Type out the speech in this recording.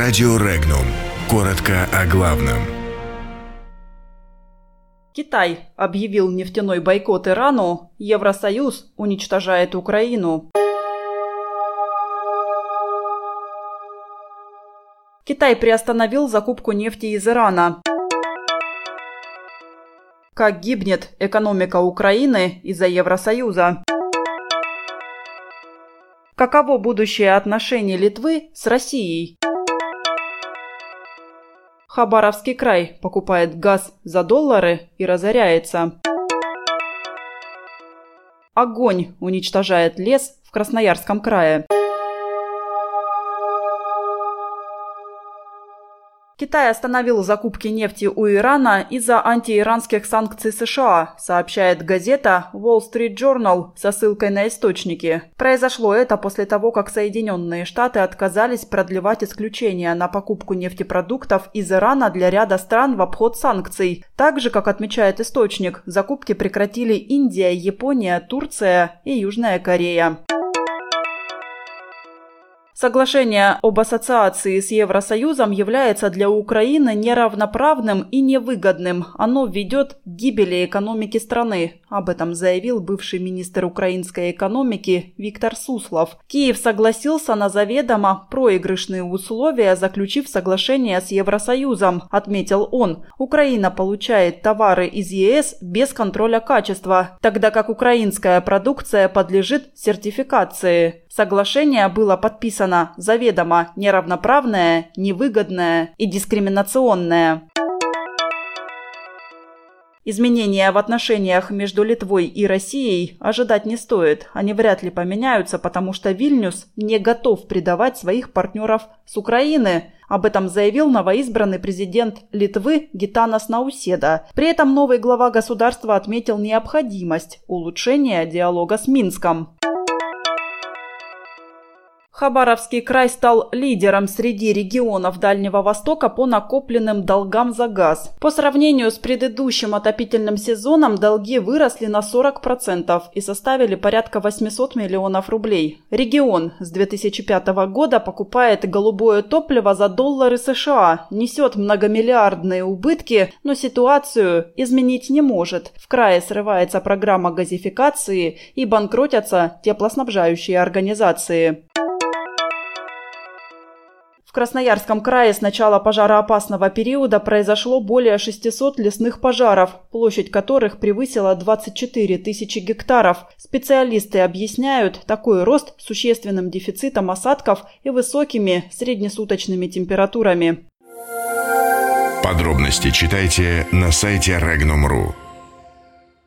Радио Регнум. Коротко о главном. Китай объявил нефтяной бойкот Ирану, Евросоюз уничтожает Украину. Китай приостановил закупку нефти из Ирана. Как гибнет экономика Украины из-за Евросоюза? Каково будущее отношений Литвы с Россией? Хабаровский край покупает газ за доллары и разоряется. Огонь уничтожает лес в Красноярском крае. Китай остановил закупки нефти у Ирана из-за антииранских санкций США, сообщает газета Wall Street Journal со ссылкой на источники. Произошло это после того, как Соединенные Штаты отказались продлевать исключения на покупку нефтепродуктов из Ирана для ряда стран в обход санкций. Так же, как отмечает источник, закупки прекратили Индия, Япония, Турция и Южная Корея. Соглашение об ассоциации с Евросоюзом является для Украины неравноправным и невыгодным. Оно ведет к гибели экономики страны. Об этом заявил бывший министр украинской экономики Виктор Суслов. Киев согласился на заведомо проигрышные условия, заключив соглашение с Евросоюзом, отметил он. Украина получает товары из ЕС без контроля качества, тогда как украинская продукция подлежит сертификации. Соглашение было подписано заведомо неравноправное, невыгодное и дискриминационное. Изменения в отношениях между Литвой и Россией ожидать не стоит. Они вряд ли поменяются, потому что Вильнюс не готов предавать своих партнеров с Украины. Об этом заявил новоизбранный президент Литвы Гитанас Науседа. При этом новый глава государства отметил необходимость улучшения диалога с Минском. Хабаровский край стал лидером среди регионов Дальнего Востока по накопленным долгам за газ. По сравнению с предыдущим отопительным сезоном долги выросли на 40% и составили порядка 800 миллионов рублей. Регион с 2005 года покупает голубое топливо за доллары США, несет многомиллиардные убытки, но ситуацию изменить не может. В крае срывается программа газификации и банкротятся теплоснабжающие организации. Красноярском крае с начала пожароопасного периода произошло более 600 лесных пожаров, площадь которых превысила 24 тысячи гектаров. Специалисты объясняют такой рост существенным дефицитом осадков и высокими среднесуточными температурами. Подробности читайте на сайте Regnum.ru.